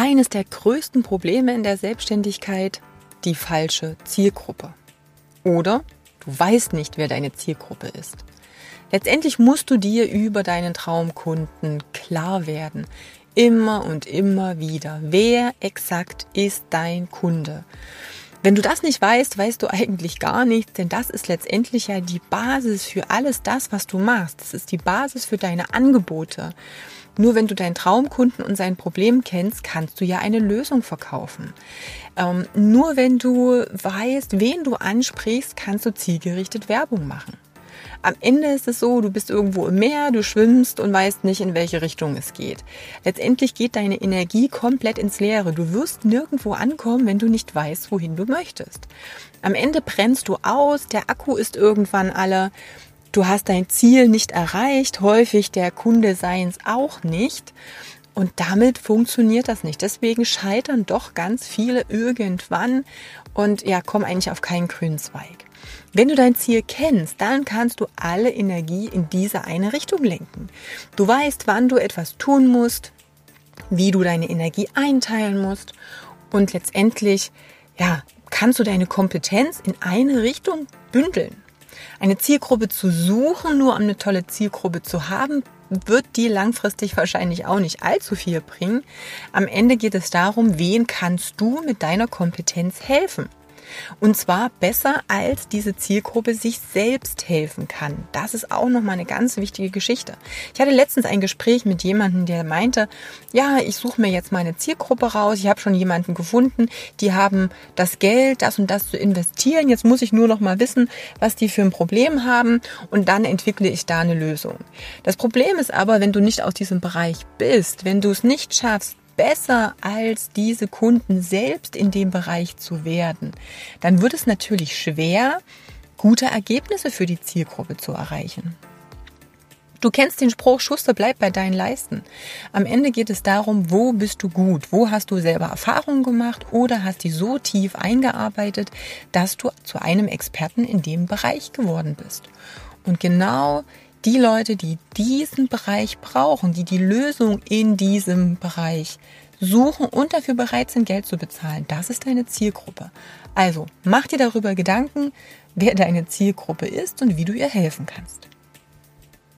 Eines der größten Probleme in der Selbstständigkeit, die falsche Zielgruppe. Oder du weißt nicht, wer deine Zielgruppe ist. Letztendlich musst du dir über deinen Traumkunden klar werden. Immer und immer wieder. Wer exakt ist dein Kunde? Wenn du das nicht weißt, weißt du eigentlich gar nichts, denn das ist letztendlich ja die Basis für alles das, was du machst. Das ist die Basis für deine Angebote. Nur wenn du deinen Traumkunden und sein Problem kennst, kannst du ja eine Lösung verkaufen. Ähm, nur wenn du weißt, wen du ansprichst, kannst du zielgerichtet Werbung machen. Am Ende ist es so, du bist irgendwo im Meer, du schwimmst und weißt nicht, in welche Richtung es geht. Letztendlich geht deine Energie komplett ins Leere. Du wirst nirgendwo ankommen, wenn du nicht weißt, wohin du möchtest. Am Ende brennst du aus, der Akku ist irgendwann alle, du hast dein Ziel nicht erreicht, häufig der Kunde seins auch nicht. Und damit funktioniert das nicht. Deswegen scheitern doch ganz viele irgendwann und ja, kommen eigentlich auf keinen grünen Zweig. Wenn du dein Ziel kennst, dann kannst du alle Energie in diese eine Richtung lenken. Du weißt, wann du etwas tun musst, wie du deine Energie einteilen musst und letztendlich, ja, kannst du deine Kompetenz in eine Richtung bündeln. Eine Zielgruppe zu suchen, nur um eine tolle Zielgruppe zu haben, wird dir langfristig wahrscheinlich auch nicht allzu viel bringen. Am Ende geht es darum, wen kannst du mit deiner Kompetenz helfen. Und zwar besser, als diese Zielgruppe sich selbst helfen kann. Das ist auch nochmal eine ganz wichtige Geschichte. Ich hatte letztens ein Gespräch mit jemandem, der meinte, ja, ich suche mir jetzt meine Zielgruppe raus. Ich habe schon jemanden gefunden, die haben das Geld, das und das zu investieren. Jetzt muss ich nur noch mal wissen, was die für ein Problem haben und dann entwickle ich da eine Lösung. Das Problem ist aber, wenn du nicht aus diesem Bereich bist, wenn du es nicht schaffst, besser als diese Kunden selbst in dem Bereich zu werden, dann wird es natürlich schwer, gute Ergebnisse für die Zielgruppe zu erreichen. Du kennst den Spruch, Schuster bleibt bei deinen Leisten. Am Ende geht es darum, wo bist du gut? Wo hast du selber Erfahrungen gemacht oder hast die so tief eingearbeitet, dass du zu einem Experten in dem Bereich geworden bist? Und genau die Leute, die diesen Bereich brauchen, die die Lösung in diesem Bereich suchen und dafür bereit sind, Geld zu bezahlen. Das ist deine Zielgruppe. Also mach dir darüber Gedanken, wer deine Zielgruppe ist und wie du ihr helfen kannst.